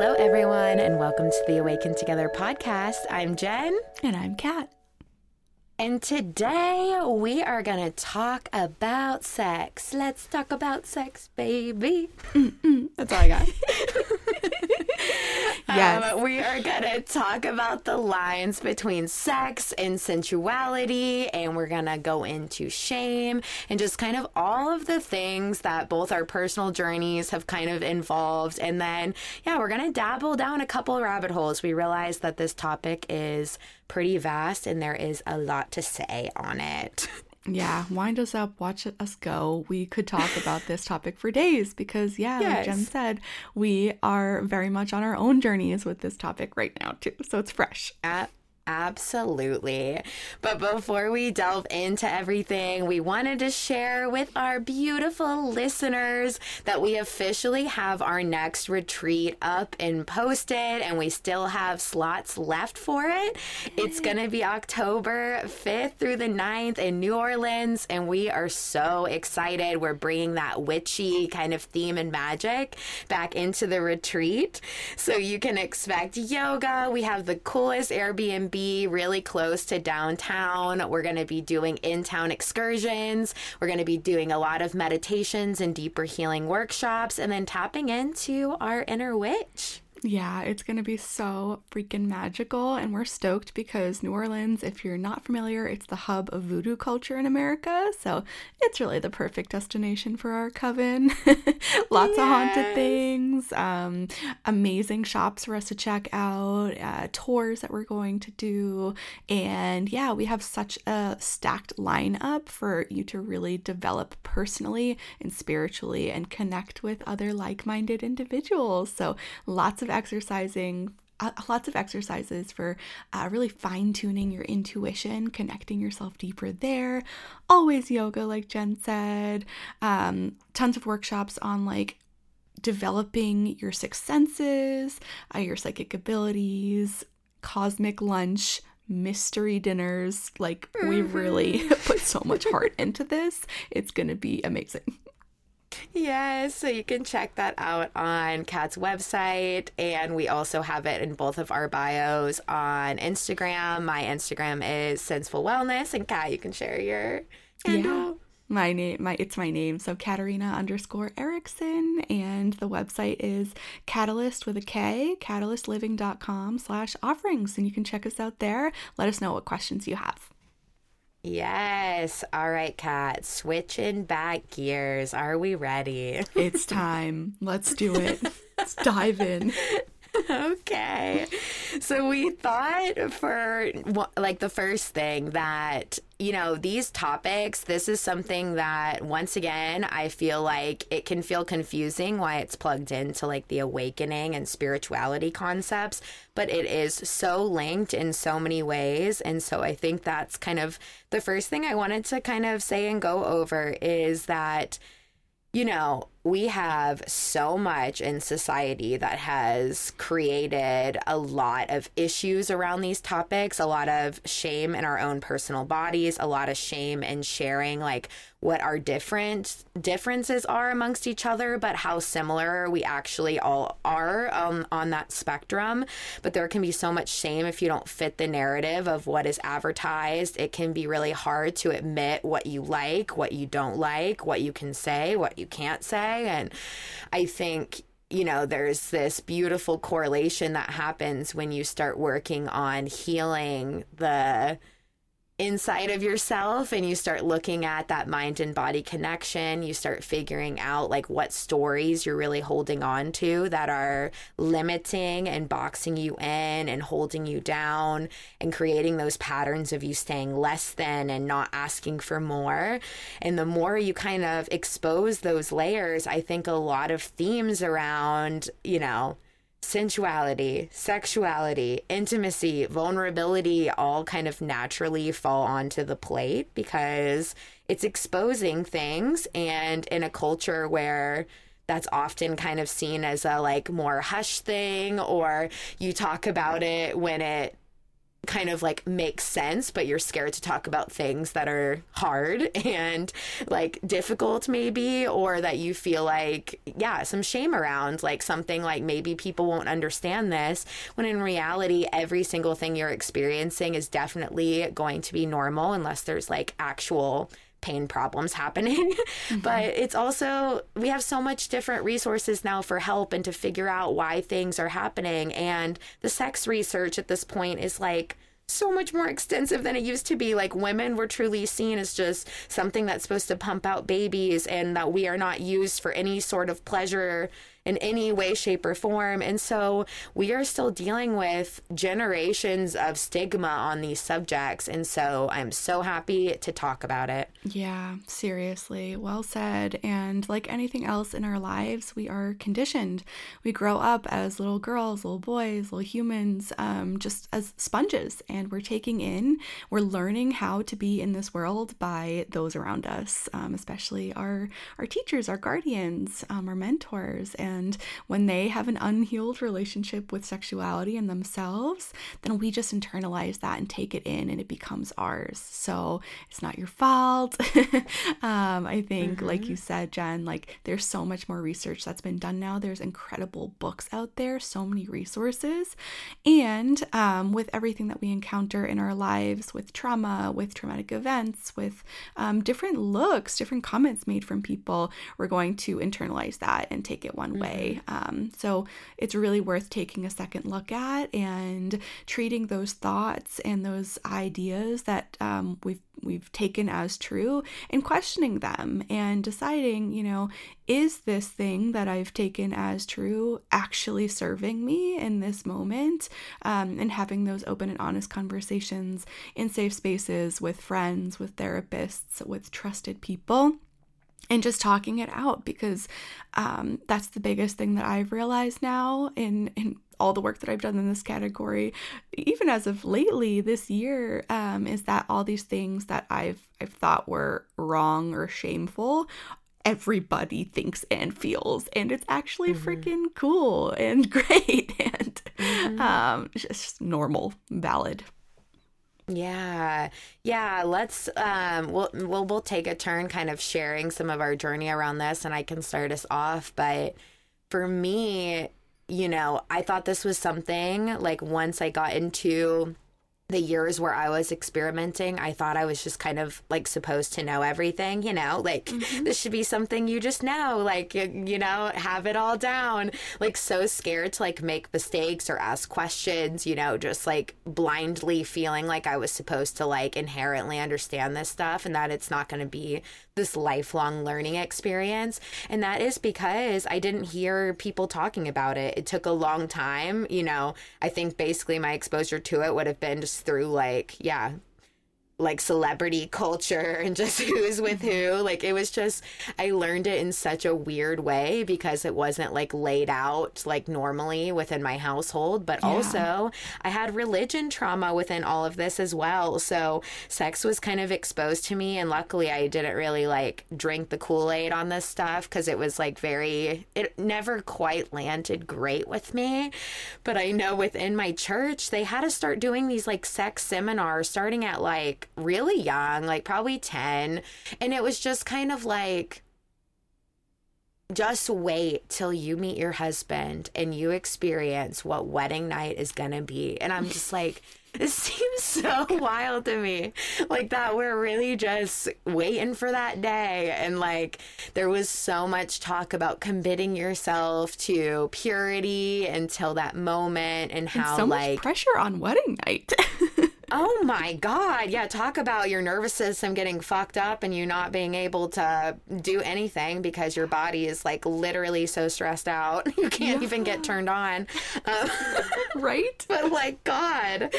Hello, everyone, and welcome to the Awaken Together podcast. I'm Jenn. And I'm Kat. And today we are going to talk about sex. Let's talk about sex, baby. Mm-mm, that's all I got. yes. Um, we are going to talk about the lines between sex and sensuality, and we're going to go into shame and just kind of all of the things that both our personal journeys have kind of involved. And then, yeah, we're going to dabble down a couple rabbit holes. We realize that this topic is pretty vast and there is a lot to say on it. Yeah, wind us up, watch us go. We could talk about this topic for days because, yeah, yes. like Jenn said, we are very much on our own journeys with this topic right now, too. So it's fresh. At Absolutely. But before we delve into everything, we wanted to share with our beautiful listeners that we officially have our next retreat up and posted, and we still have slots left for it. It's going to be October 5th through the 9th in New Orleans, and we are so excited. We're bringing that witchy kind of theme and magic back into the retreat. So you can expect yoga. We have the coolest Airbnb be really close to downtown. We're going to be doing in town excursions. We're going to be doing a lot of meditations and deeper healing workshops, and then tapping into our inner witch. Yeah, it's going to be so freaking magical. And we're stoked because New Orleans, if you're not familiar, it's the hub of voodoo culture in America. So it's really the perfect destination for our coven. Lots yes. of haunted things, um, amazing shops for us to check out, uh, tours that we're going to do. And yeah, we have such a stacked lineup for you to really develop personally and spiritually and connect with other like minded individuals. So lots of of exercising uh, lots of exercises for uh, really fine tuning your intuition, connecting yourself deeper there. Always yoga, like Jenn said. Um, tons of workshops on like developing your sixth senses, uh, your psychic abilities, cosmic lunch, mystery dinners. Like, mm-hmm. we really put so much heart into this. It's going to be amazing. Yes, so you can check that out on Kat's website. And we also have it in both of our bios on Instagram. My Instagram is Senseful Wellness. And Kat, you can share your handle. Yeah. My name, my it's my name. So Katarina underscore Erickson, and the website is Catalyst with a K, katalystliving.com slash offerings, and you can check us out there. Let us know what questions you have. Yes. All right, Kat. Switching back gears. Are we ready? It's time. Let's do it. Let's dive in. okay. So we thought for like the first thing that, you know, these topics, this is something that once again, I feel like it can feel confusing why it's plugged into like the awakening and spirituality concepts, but it is so linked in so many ways. And so I think that's kind of the first thing I wanted to kind of say and go over is that you know, we have so much in society that has created a lot of issues around these topics, a lot of shame in our own personal bodies, a lot of shame in sharing like what our different differences are amongst each other, but how similar we actually all are um, on that spectrum. But there can be so much shame if you don't fit the narrative of what is advertised. It can be really hard to admit what you like, what you don't like, what you can say, what you can't say. And I think you know, there's this beautiful correlation that happens when you start working on healing the inside of yourself and you start looking at that mind and body connection you start figuring out like what stories you're really holding on to that are limiting and boxing you in and holding you down and creating those patterns of you staying less than and not asking for more. And the more you kind of expose those layers i think a lot of themes around you know sensuality, sexuality, intimacy, vulnerability all kind of naturally fall onto the plate because it's exposing things. And in a culture where that's often kind of seen as a like more hush thing, or you talk about it when it kind of like make sense, but you're scared to talk about things that are hard and like difficult, maybe, or that you feel like, yeah, some shame around, like something like maybe people won't understand this, when in reality, every single thing you're experiencing is definitely going to be normal unless there's like actual pain problems happening. Mm-hmm. but it's also, we have so much different resources now for help and to figure out why things are happening. And the sex research at this point is like, so much more extensive than it used to be. Like women were truly seen as just something that's supposed to pump out babies and that we are not used for any sort of pleasure in any way, shape, or form. And so we are still dealing with generations of stigma on these subjects. And so I'm so happy to talk about it. Yeah, seriously. Well said. And like anything else in our lives, we are conditioned. We grow up as little girls, little boys, little humans, um, just as sponges. And we're taking in, we're learning how to be in this world by those around us, um, especially our, our teachers, our guardians, um, our mentors. And and when they have an unhealed relationship with sexuality and themselves, then we just internalize that and take it in and it becomes ours. So it's not your fault. um, I think, mm-hmm. like you said, Jenn, like there's so much more research that's been done now. There's incredible books out there, so many resources. And um, with everything that we encounter in our lives, with trauma, with traumatic events, with um, different looks, different comments made from people, we're going to internalize that and take it one way way. Mm-hmm. Um, so it's really worth taking a second look at and treating those thoughts and those ideas that um, we've we've taken as true and questioning them and deciding, you know, is this thing that I've taken as true actually serving me in this moment? Um, and having those open and honest conversations in safe spaces with friends, with therapists, with trusted people and just talking it out because um, that's the biggest thing that I've realized now in in all the work that I've done in this category, even as of lately this year, um, is that all these things that I've I've thought were wrong or shameful everybody thinks and feels and it's actually mm-hmm. freaking cool and great and mm-hmm. um just normal valid yeah. Yeah, let's um we'll we'll we'll take a turn kind of sharing some of our journey around this and I can start us off, but for me, you know, I thought this was something like once I got into the years where I was experimenting, I thought I was just kind of like supposed to know everything, you know, like mm-hmm. this should be something you just know, like, you, you know, have it all down. Like, so scared to like make mistakes or ask questions, you know, just like blindly feeling like I was supposed to like inherently understand this stuff and that it's not going to be this lifelong learning experience. And that is because I didn't hear people talking about it. It took a long time. You know, I think basically my exposure to it would have been just through like, yeah, like celebrity culture and just who's with who. Mm-hmm. Like it was just I learned it in such a weird way because it wasn't like laid out like normally within my household, but yeah. also I had religion trauma within all of this as well. So sex was kind of exposed to me and luckily I didn't really like drink the Kool-Aid on this stuff cuz it was like very it never quite landed great with me. But I know within my church they had to start doing these like sex seminars starting at like really young, like probably 10. And it was just kind of like, just wait till you meet your husband and you experience what wedding night is going to be. And I'm just like, this seems so wild to me. Like that we're really just waiting for that day. And like there was so much talk about committing yourself to purity until that moment and how and so like pressure on wedding night. Oh my God. Yeah. Talk about your nervous system getting fucked up and you not being able to do anything because your body is like literally so stressed out. You can't yeah. even get turned on. Um, right? But like, God.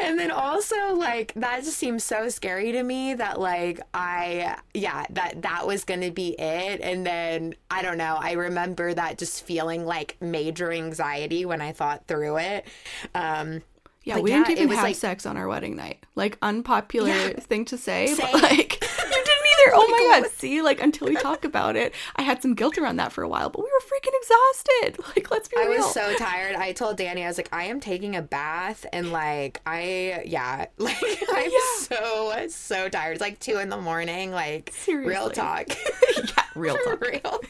And then also, like, that just seems so scary to me that, like, I, yeah, that that was going to be it. And then, I don't know. I remember that just feeling like major anxiety when I thought through it. Um, yeah, we yeah, didn't even have like, sex on our wedding night. Like unpopular yeah, thing to say, same. but like you didn't either. Oh my god. See, like until we talk about it, I had some guilt around that for a while, but we were freaking exhausted. Like, let's be I real. was so tired. I told Danny, I was like, I am taking a bath and like I yeah, like I'm Yeah. so so tired. It's like two in the morning, like real talk. yeah, real talk. real.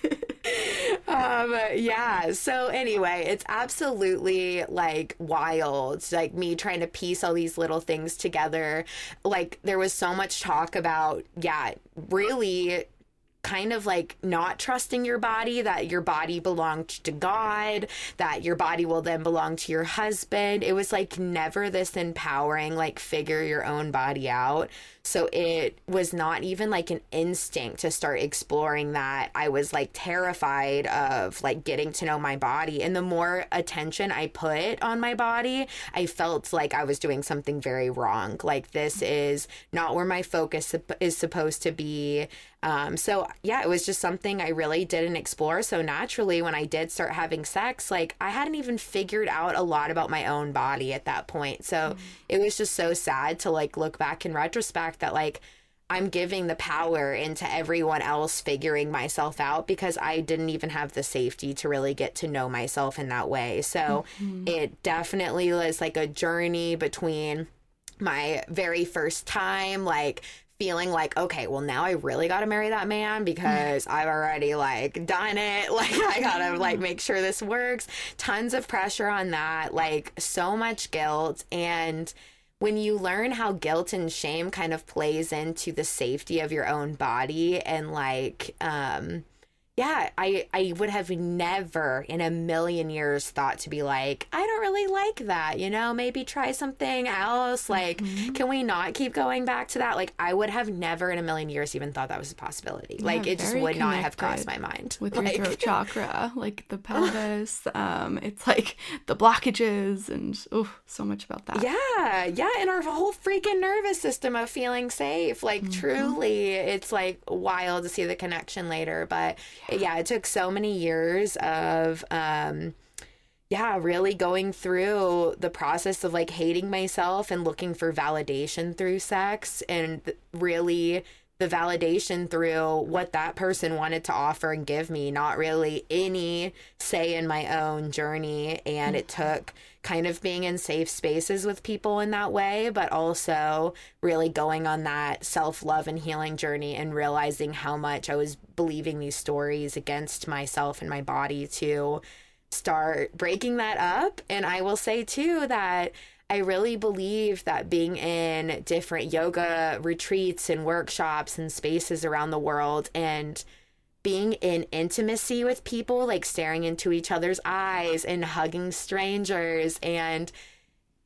Um yeah so anyway it's absolutely like wild like me trying to piece all these little things together. Like there was so much talk about yeah really kind of like not trusting your body that your body belonged to God, that your body will then belong to your husband. It was like never this empowering, like figure your own body out. So it was not even like an instinct to start exploring that. I was like terrified of like getting to know my body. And the more attention I put on my body, I felt like I was doing something very wrong. Like this is not where my focus is supposed to be. Um, so yeah, it was just something I really didn't explore. So naturally, when I did start having sex, like I hadn't even figured out a lot about my own body at that point. So it was just so sad to like look back in retrospect that like I'm giving the power into everyone else figuring myself out because I didn't even have the safety to really get to know myself in that way. So it definitely was like a journey between my very first time, like feeling like, okay, well, now I really got to marry that man because I've already like done it. Like, I got to like make sure this works. Tons of pressure on that, like, so much guilt. And when you learn how guilt and shame kind of plays into the safety of your own body and like, um, yeah, I I would have never in a million years thought to be like, I don't really like that, you know, maybe try something else. Like, can we not keep going back to that? Like, I would have never in a million years even thought that was a possibility. like, it just would not have crossed my mind. with like, your throat chakra, like the pelvis. um, it's like the blockages and oh, so much about that. Yeah, yeah, and our whole freaking nervous system of feeling safe. Like truly, it's like wild to see the connection later. But yeah. it took so many years of um yeah, really going through the process of like hating myself and looking for validation through sex and really the validation through what that person wanted to offer and give me, not really any say in my own journey. And it took kind of being in safe spaces with people in that way, but also really going on that self love and healing journey and realizing how much I was believing these stories against myself and my body to start breaking that up. And I will say too that I really believe that being in different yoga retreats and workshops and spaces around the world and being in intimacy with people, like staring into each other's eyes and hugging strangers and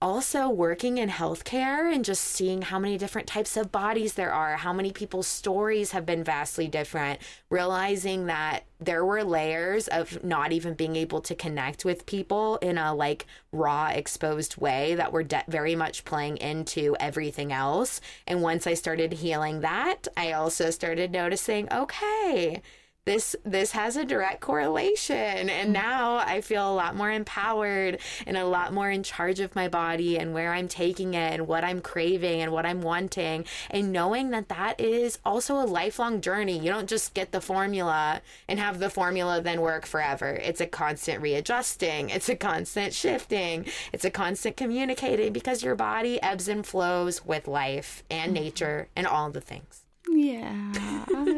also working in healthcare and just seeing how many different types of bodies there are, how many people's stories have been vastly different, realizing that there were layers of not even being able to connect with people in a like raw exposed way that were de- very much playing into everything else. And once I started healing that, I also started noticing, okay, this this has a direct correlation. And mm. now i feel a lot more empowered and a lot more in charge of my body and where i'm taking it and what i'm craving and what i'm wanting. And knowing that that is also a lifelong journey. You don't just get the formula and have the formula then work forever. It's a constant readjusting. It's a constant shifting. It's a constant communicating because your body ebbs and flows with life and mm-hmm. nature and all the things Yeah,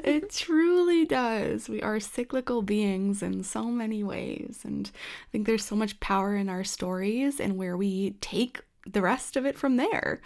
it truly does. We are cyclical beings in so many ways. And I think there's so much power in our stories and where we take the rest of it from there.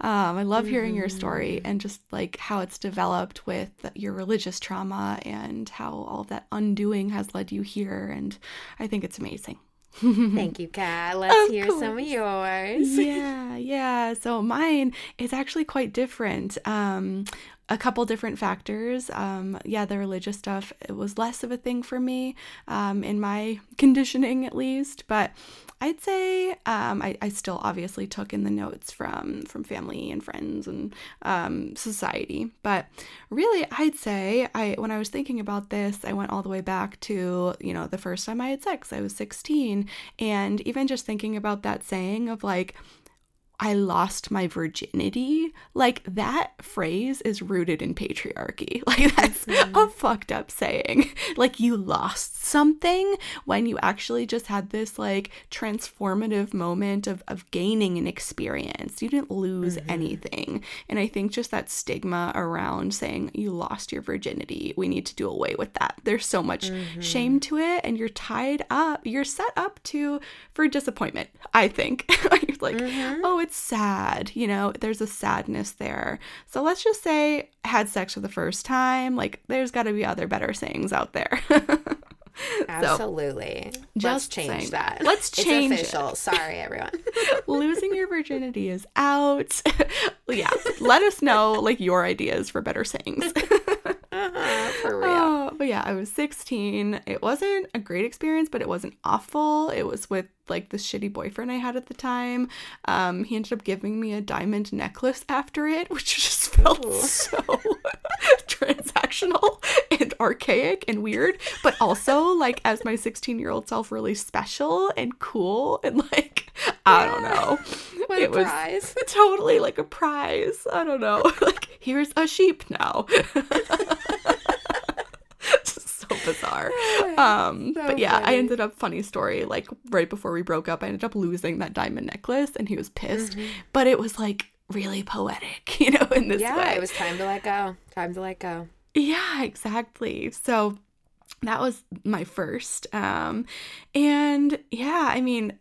Um, I love hearing your story and just like how it's developed with your religious trauma and how all of that undoing has led you here. And I think it's amazing. thank you kat let's Of hear some of yours yeah, yeah. So mine is actually quite different. Um, a couple different factors. Um, yeah, the religious stuff it was less of a thing for me um, in my conditioning, at least. But I'd say um, I, I still obviously took in the notes from from family and friends and um, society. But really, I'd say I when I was thinking about this, I went all the way back to you know the first time I had sex. I was 16, and even just thinking about that saying of like I lost my virginity, like that phrase is rooted in patriarchy. Like that's mm-hmm. a fucked up saying. Like you lost something when you actually just had this like transformative moment of, of gaining an experience. You didn't lose mm-hmm. anything. And I think just that stigma around saying you lost your virginity, we need to do away with that. There's so much mm-hmm. shame to it and you're tied up, you're set up to for disappointment, I think. like, mm-hmm. oh, it's sad, you know, there's a sadness there. So let's just say had sex for the first time. Like there's got to be other better sayings out there. Absolutely. So, Let's change saying. that. Let's change it's official. It. Sorry, everyone. Losing your virginity is out. yeah. Let us know like your ideas for better sayings. uh-huh, for real. But yeah, I was 16. It wasn't a great experience, but it wasn't awful. It was with like the shitty boyfriend I had at the time. Um, he ended up giving me a diamond necklace after it, which just felt Ooh. so transactional and archaic and weird, but also like as my 16 year old self, really special and cool and like I don't know. What it was prize. totally like a prize. I don't know. like here's a sheep now. So bizarre. Um, so but yeah, funny. I ended up funny story. Like right before we broke up, I ended up losing that diamond necklace, and he was pissed. Mm-hmm. But it was like really poetic, you know, in this yeah, way. Yeah, it was time to let go. Time to let go. Yeah, exactly. So that was my first. Um, and yeah, I mean,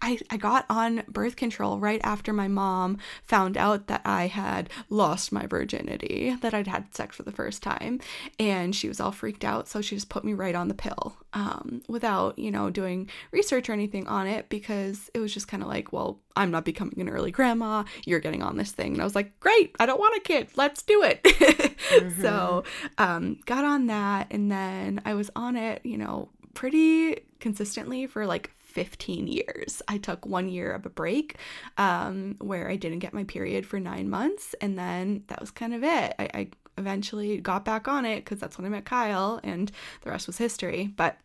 I, I got on birth control right after my mom found out that I had lost my virginity, that I'd had sex for the first time. And she was all freaked out. So she just put me right on the pill um, without, you know, doing research or anything on it because it was just kind of like, well, I'm not becoming an early grandma. You're getting on this thing. And I was like, great, I don't want a kid. Let's do it. mm-hmm. So um, got on that. And then I was on it, you know, pretty consistently for like 15 years. I took one year of a break um, where I didn't get my period for nine months, and then that was kind of it. I, I eventually got back on it because that's when I met Kyle, and the rest was history. But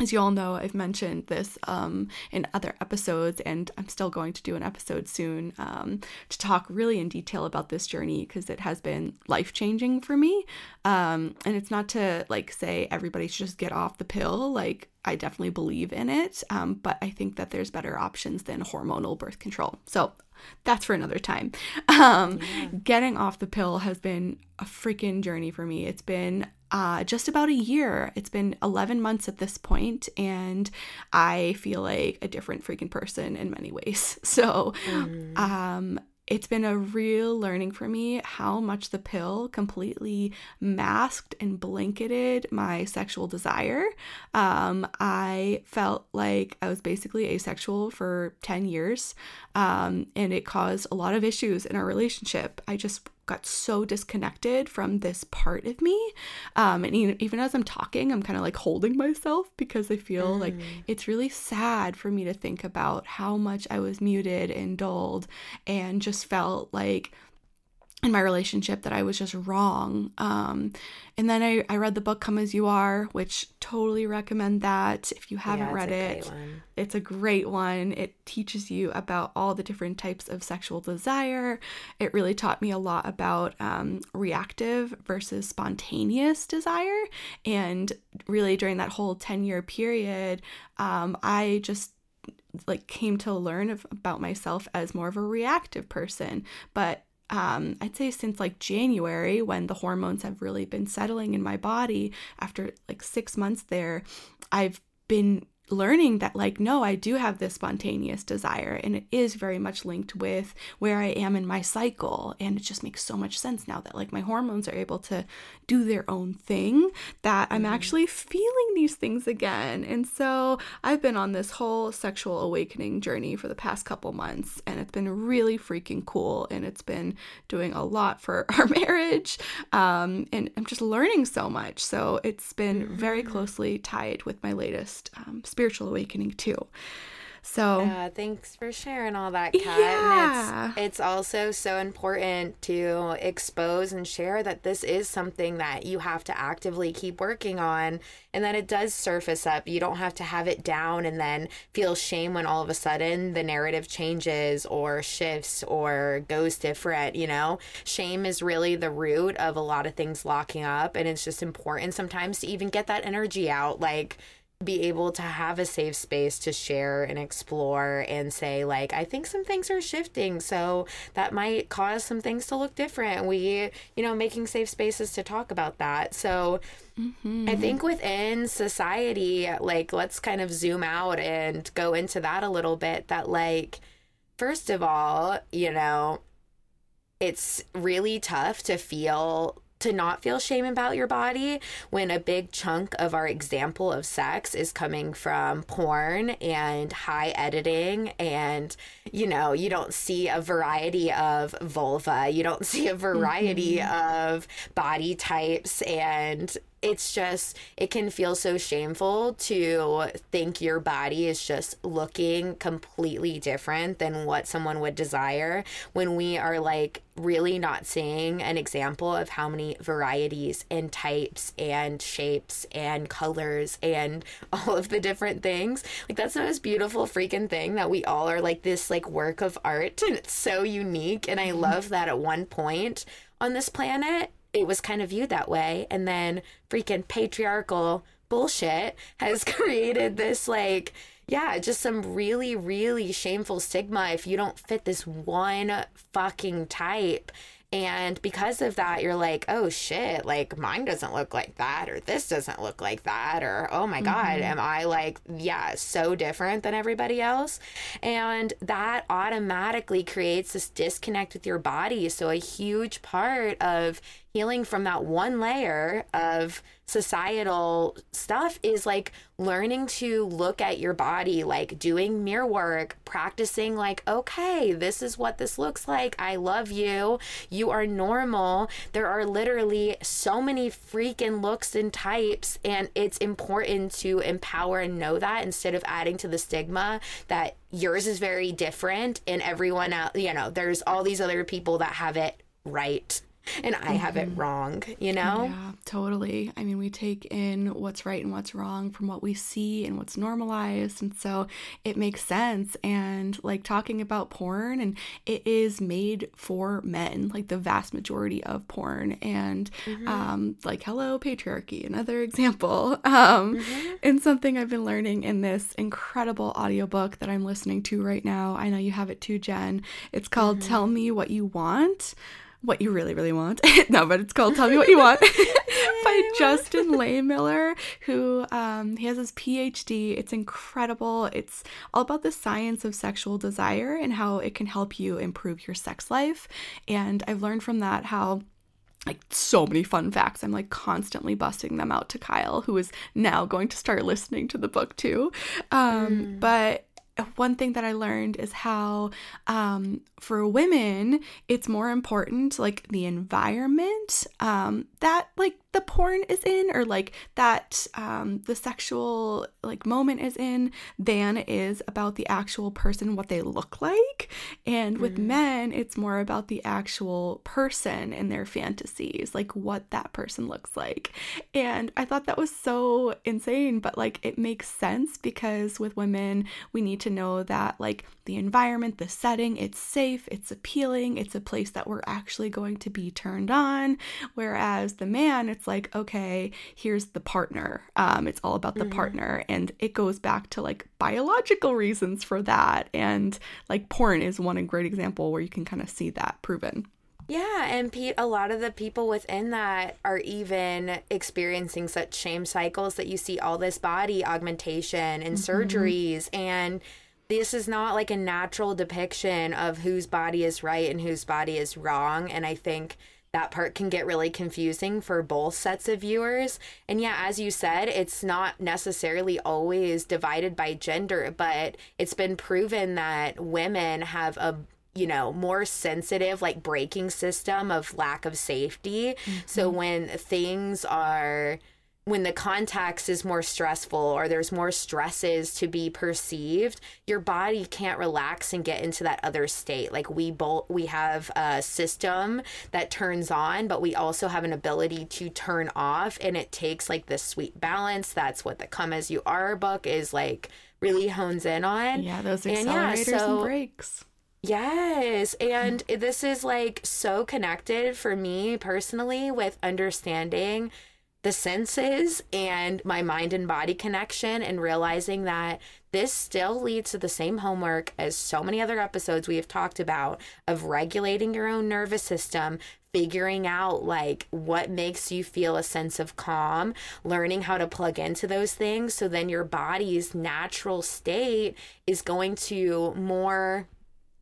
as you all know, I've mentioned this um, in other episodes, and I'm still going to do an episode soon um, to talk really in detail about this journey because it has been life changing for me. Um, and it's not to like say everybody should just get off the pill. Like, I definitely believe in it, um, but I think that there's better options than hormonal birth control. So that's for another time. Um, yeah. Getting off the pill has been a freaking journey for me. It's been uh, just about a year. It's been 11 months at this point, and I feel like a different freaking person in many ways. So, mm. um, it's been a real learning for me how much the pill completely masked and blanketed my sexual desire. Um, I felt like I was basically asexual for 10 years, um, and it caused a lot of issues in our relationship. I just got so disconnected from this part of me. Um, and even, even as I'm talking, I'm kind of like holding myself because I feel mm. like it's really sad for me to think about how much I was muted and dulled and just felt like in my relationship that I was just wrong. Um, and then I, I read the book Come As You Are, which totally recommend that if you haven't yeah, read it. It's a great one. It teaches you about all the different types of sexual desire. It really taught me a lot about um, reactive versus spontaneous desire. And really, during that whole 10 year period, um, I just like came to learn of, about myself as more of a reactive person but um, I'd say since like January, when the hormones have really been settling in my body after like six months there, I've been learning that like no i do have this spontaneous desire and it is very much linked with where i am in my cycle and it just makes so much sense now that like my hormones are able to do their own thing that i'm mm-hmm. actually feeling these things again and so i've been on this whole sexual awakening journey for the past couple months and it's been really freaking cool and it's been doing a lot for our marriage um, and i'm just learning so much so it's been very mm-hmm. closely tied with my latest um, spiritual awakening too. So, uh, thanks for sharing all that, Kat. Yeah. It's, it's also so important to expose and share that this is something that you have to actively keep working on and that it does surface up. You don't have to have it down and then feel shame when all of a sudden the narrative changes or shifts or goes different, you know? Shame is really the root of a lot of things locking up, and it's just important sometimes to even get that energy out. Like, be able to have a safe space to share and explore and say like i think some things are shifting so that might cause some things to look different we you know making safe spaces to talk about that so mm-hmm. i think within society like let's kind of zoom out and go into that a little bit that like first of all you know it's really tough to feel to not feel shame about your body when a big chunk of our example of sex is coming from porn and high editing and you know you don't see a variety of vulva you don't see a variety mm-hmm. of body types and it's just it can feel so shameful to think your body is just looking completely different than what someone would desire when we are like really not seeing an example of how many varieties and types and shapes and colors and all of the different things like that's the most beautiful freaking thing that we all are like this like work of art and it's so unique and i mm-hmm. love that at one point on this planet it was kind of viewed that way. And then freaking patriarchal bullshit has created this like yeah, just some really, really shameful stigma if you don't fit this one fucking type. And because of that, you're like, oh shit, like mine doesn't look like that, or this doesn't look like that, or oh my God, mm-hmm. am I like, yeah, so different than everybody else? And that automatically creates this disconnect with your body. So, a huge part of healing from that one layer of societal stuff is like learning to look at your body, like doing mirror work, practicing, like, okay, this is what this looks like. I love you. You are normal. There are literally so many freaking looks and types, and it's important to empower and know that instead of adding to the stigma that yours is very different and everyone else, you know, there's all these other people that have it right and I have it mm-hmm. wrong, you know? Yeah, totally. I mean, we take in what's right and what's wrong from what we see and what's normalized. And so it makes sense. And like talking about porn, and it is made for men, like the vast majority of porn. And mm-hmm. um, like, hello, patriarchy, another example. Um, mm-hmm. And something I've been learning in this incredible audiobook that I'm listening to right now. I know you have it too, Jenn. It's called mm-hmm. Tell Me What You Want what you really, really want. no, but it's called Tell Me What You Want by Justin Lehmiller, who um, he has his PhD. It's incredible. It's all about the science of sexual desire and how it can help you improve your sex life. And I've learned from that how like so many fun facts. I'm like constantly busting them out to Kyle, who is now going to start listening to the book too. Um, mm. But one thing that I learned is how um, for women it's more important like the environment um, that like the porn is in or like that um, the sexual like moment is in than it is about the actual person what they look like. And with mm. men it's more about the actual person and their fantasies like what that person looks like. And i thought that was so insane but like it makes sense because with women we need to know that like the environment the setting it's safe it's appealing it's a place that we're actually going to be turned on. Whereas the man it's like, okay, here's the partner. Um, it's all about the mm-hmm. partner. And it goes back to like biological reasons for that. And like porn is one great example where you can kind of see that proven. Yeah, and Pete, a lot of the people within that are even experiencing such shame cycles that you see all this body augmentation and mm-hmm. surgeries and this is not like a natural depiction of whose body is right and whose body is wrong and I think that part can get really confusing for both sets of viewers. And yeah, as you said, it's not necessarily always divided by gender, but it's been proven that women have a you know, more sensitive like braking system of lack of safety. Mm-hmm. So when things are when the context is more stressful or there's more stresses to be perceived your body can't relax and get into that other state. Like we both we have a system that turns on but we also have an ability to turn off and it takes like this sweet balance. That's what the come as you are book is like really hones in on. Yeah those accelerators and, yeah, so, and brakes. Yes. And this is like so connected for me personally with understanding the senses and my mind and body connection and realizing that this still leads to the same homework as so many other episodes we have talked about of regulating your own nervous system figuring out like what makes you feel a sense of calm learning how to plug into those things so then your body's natural state is going to more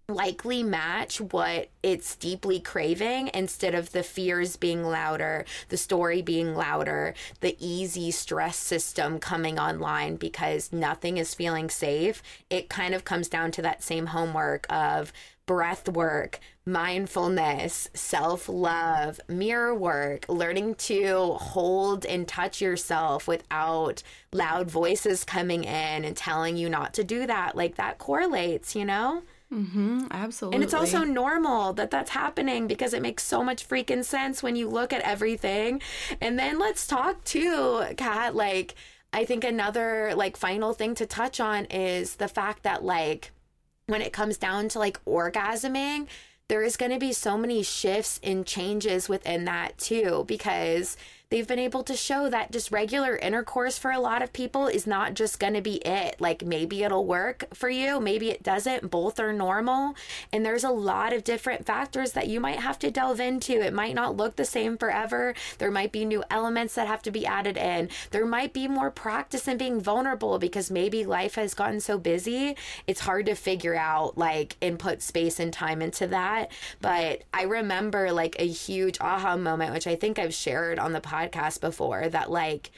likely match what it's deeply craving instead of the fears being louder, the story being louder, the easy stress system coming online because nothing is feeling safe. It kind of comes down to that same homework of breath work, mindfulness, self love, mirror work, learning to hold and touch yourself without loud voices coming in and telling you not to do that. Like that correlates, you know? Mm-hmm, absolutely. And it's also normal that that's happening because it makes so much freaking sense when you look at everything. And then let's talk too, Kat. Like, I think another like final thing to touch on is the fact that like when it comes down to like orgasming, there is going to be so many shifts and changes within that too because they've been able to show that just regular intercourse for a lot of people is not just going to be it. Like maybe it'll work for you, maybe it doesn't. Both are normal. And there's a lot of different factors that you might have to delve into. It might not look the same forever. There might be new elements that have to be added in. There might be more practice in being vulnerable because maybe life has gotten so busy. It's hard to figure out like and put space and time into that. But I remember like a huge aha moment, which I think I've shared on the podcast podcast before that like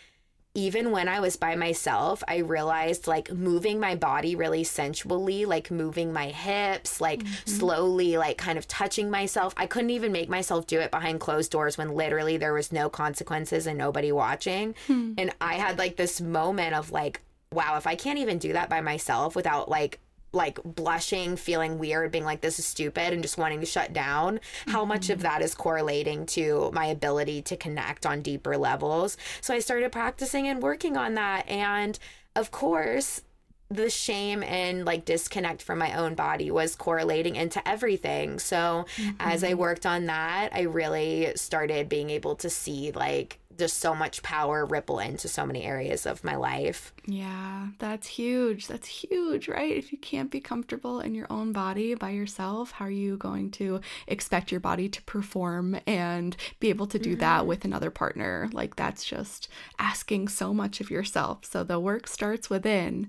even when I was by myself, I realized like moving my body really sensually, like moving my hips, like mm-hmm. slowly, like kind of touching myself. I couldn't even make myself do it behind closed doors when literally there was no consequences and nobody watching. Hmm. And I had like this moment of like, wow, if I can't even do that by myself without like like blushing, feeling weird, being like, this is stupid, and just wanting to shut down, mm-hmm. how much of that is correlating to my ability to connect on deeper levels. So I started practicing and working on that. And of course, the shame and like disconnect from my own body was correlating into everything. So mm-hmm. as I mm-hmm. worked on that, I really started being able to see like just so much power ripple into so many areas of my life. Yeah, that's huge. That's huge, right? If you can't be comfortable in your own body by yourself, how are you going to expect your body to perform and be able to do mm-hmm. that with another partner? Like, that's just asking so much of yourself. So the work starts within.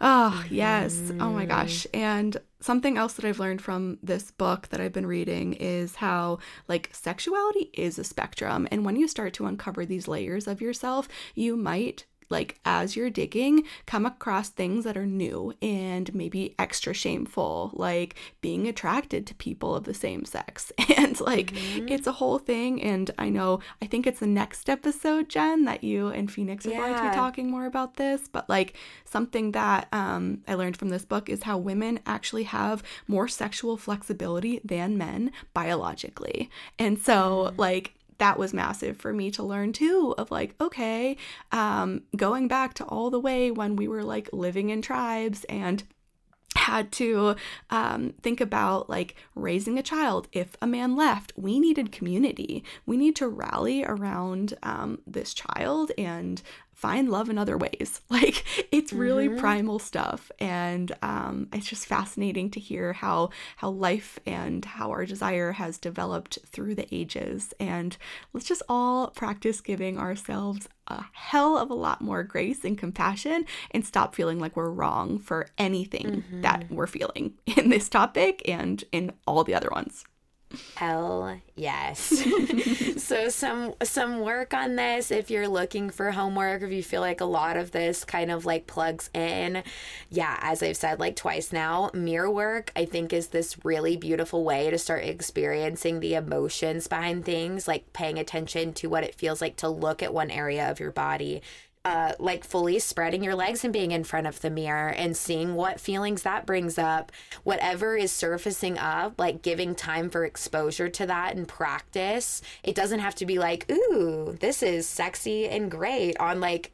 Oh, yes. Oh my gosh. And something else that I've learned from this book that I've been reading is how, like, sexuality is a spectrum. And when you start to uncover these layers of yourself, you might like as you're digging, come across things that are new and maybe extra shameful, like being attracted to people of the same sex. And like mm-hmm. it's a whole thing. And I know, I think it's the next episode, Jenn, that you and Phoenix are yeah. going to be talking more about this. But like something that um, I learned from this book is how women actually have more sexual flexibility than men biologically. And so, mm-hmm. like, that was massive for me to learn too of like okay um, going back to all the way when we were like living in tribes and had to um, think about like raising a child. If a man left, we needed community. We need to rally around um, this child and find love in other ways. Like it's really mm-hmm. primal stuff, and um, it's just fascinating to hear how how life and how our desire has developed through the ages. And let's just all practice giving ourselves a hell of a lot more grace and compassion, and stop feeling like we're wrong for anything mm-hmm. that we're feeling in this topic and in all the other ones. Hell yes. so some some work on this if you're looking for homework, if you feel like a lot of this kind of like plugs in. Yeah, as I've said like twice now, mirror work I think is this really beautiful way to start experiencing the emotions behind things, like paying attention to what it feels like to look at one area of your body uh, like fully spreading your legs and being in front of the mirror and seeing what feelings that brings up, whatever is surfacing up, like giving time for exposure to that and practice. It doesn't have to be like, ooh, this is sexy and great on like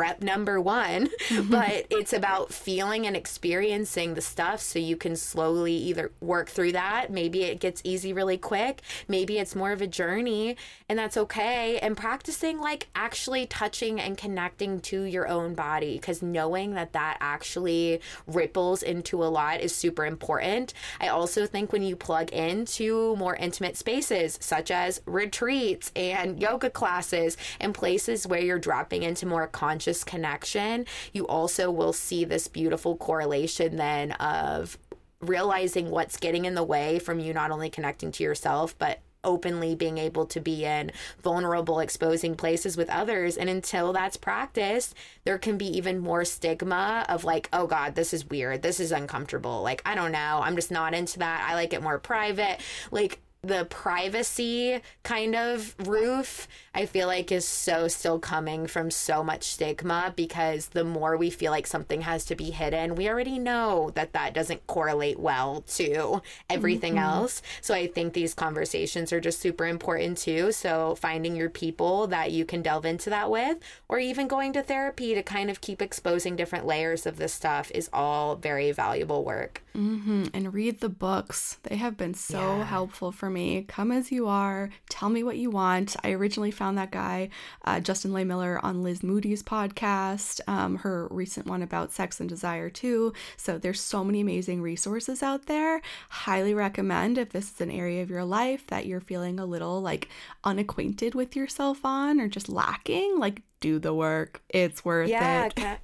rep number one, but it's about feeling and experiencing the stuff so you can slowly either work through that. Maybe it gets easy really quick. Maybe it's more of a journey, and that's okay. And practicing like actually touching and connecting to your own body because knowing that that actually ripples into a lot is super important. I also think when you plug into more intimate spaces, such as retreats and yoga classes and places where you're dropping into more conscious conscious connection, you also will see this beautiful correlation then of realizing what's getting in the way from you not only connecting to yourself, but openly being able to be in vulnerable, exposing places with others. And until that's practiced, there can be even more stigma of like, oh God, this is weird. This is uncomfortable. Like, I don't know. I'm just not into that. I like it more private. Like, the privacy kind of roof i feel like is so still coming from so much stigma because the more we feel like something has to be hidden we already know that that doesn't correlate well to everything mm-hmm. else so i think these conversations are just super important too so finding your people that you can delve into that with or even going to therapy to kind of keep exposing different layers of this stuff is all very valuable work mm-hmm. and read the books they have been so yeah. helpful for me. Come as you are. Tell me what you want. I originally found that guy, uh, Justin Lehmiller, on Liz Moody's podcast, um, her recent one about sex and desire, too. So there's so many amazing resources out there. Highly recommend if this is an area of your life that you're feeling a little like unacquainted with yourself on or just lacking, like do the work. It's worth yeah, it. Yeah,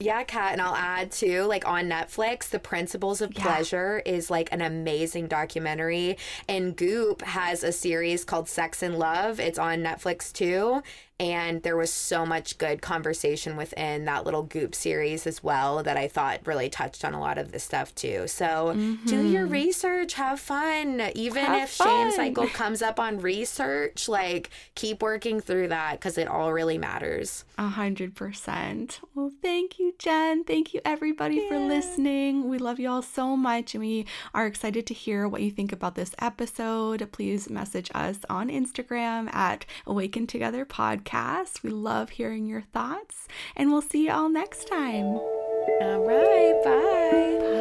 yeah, Kat, and I'll add too, like on Netflix, The Principles of yeah. Pleasure is like an amazing documentary. And Goop has a series called Sex and Love. It's on Netflix too and there was so much good conversation within that little goop series as well that i thought really touched on a lot of this stuff too. So mm-hmm. do your research. Have fun. Even have if fun. shame cycle comes up on research like keep working through that because it all really matters. A hundred percent. Well thank you Jenn. Thank you everybody yeah. for listening. We love you all so much and we are excited to hear what you think about this episode. Please message us on instagram at awaken together podcast podcast. We love hearing your thoughts, and we'll see you all next time. All right. Bye. bye.